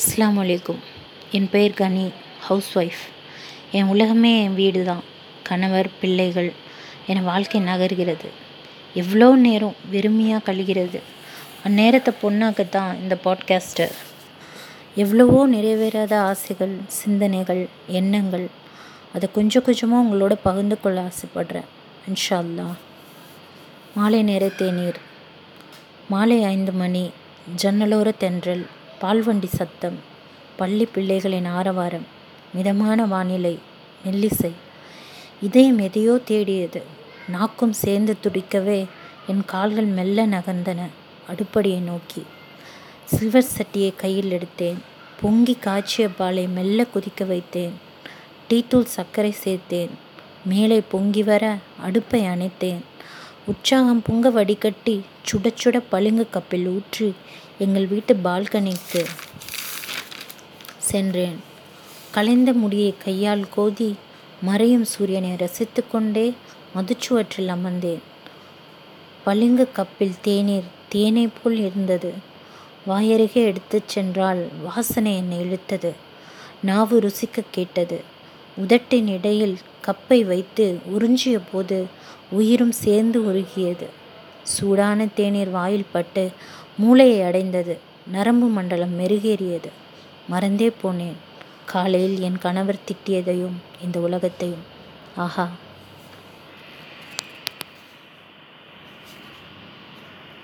அஸ்லாம் வலைக்கும் என் பெயர் கனி ஹவுஸ் ஒய்ஃப் என் உலகமே என் வீடு தான் கணவர் பிள்ளைகள் என் வாழ்க்கை நகர்கிறது. எவ்வளோ நேரம் வெறுமையாக கழிகிறது. அந்நேரத்தை பொண்ணாக்கத்தான் இந்த பாட்காஸ்டர் எவ்வளவோ நிறைவேறாத ஆசைகள் சிந்தனைகள் எண்ணங்கள். அதை கொஞ்சம் கொஞ்சமாக உங்களோட பகிர்ந்து கொள்ள ஆசைப்படுறேன். இன்ஷா அல்லா மாலை நேர. தேநீர் மாலை ஐந்து மணி ஜன்னலோர தென்றல். பால்வண்டி சத்தம் பள்ளி பிள்ளைகளின் ஆரவாரம் மிதமான வானிலை மெல்லிசை. இதயம் எதையோ தேடியது. நாக்கும் சேர்ந்து துடிக்கவே என் கால்கள் மெல்ல நகர்ந்தன. அடுப்படியை நோக்கி சில்வர் சட்டியை கையில் எடுத்தேன். பொங்கி காய்ச்சிய பாலை மெல்ல குதிக்க வைத்தேன். டீத்தூள் சர்க்கரை சேர்த்தேன். மேலே பொங்கி வர அடுப்பை அணைத்தேன். உற்சாகம் பொங்க வடிகட்டி சுட சுட பளிங்கு கப்பில் ஊற்றி எங்கள் வீட்டு பால்கனிக்கு சென்றேன். கலைந்த முடியை கையால் கோதி மறையும் சூரியனை ரசித்து கொண்டே மதுச்சுவற்றில் அமர்ந்தேன். பளிங்கு கப்பில் தேநீர் தேனை போல் இருந்தது. வாயருகே எடுத்துச் சென்றால் வாசனை என்னை இழுத்தது. நாவு ருசிக்க கேட்டது. உதட்டின் இடையில் கப்பை வைத்து உறிஞ்சிய போது உயிரும் சேர்ந்து உருகியது. சூடான தேநீர் வாயில் பட்டு மூளையை அடைந்தது. நரம்பு மண்டலம் மெருகேறியது. மறந்தே போனேன். காலையில் என் கணவர் திட்டியதையும் இந்த உலகத்தையும். ஆஹா